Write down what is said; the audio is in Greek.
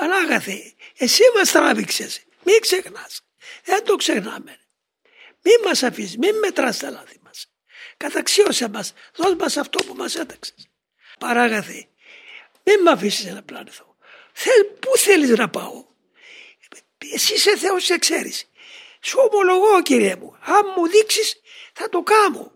Παράγαθε, εσύ μας τράβηξες. Μην ξεχνάς. Δεν το ξεχνάμε. Μην μας αφήσεις, μην μετράς τα λάθη μας. Καταξίωσε μας, δώσ' μας αυτό που μας έταξες. Παράγαθε, μην με αφήσεις να πλάνηθω. Θέλ, πού θέλεις να πάω; Εσύ είσαι Θεός, σε ξέρεις. Σου ομολογώ κύριε μου, αν μου δείξεις θα το κάνω.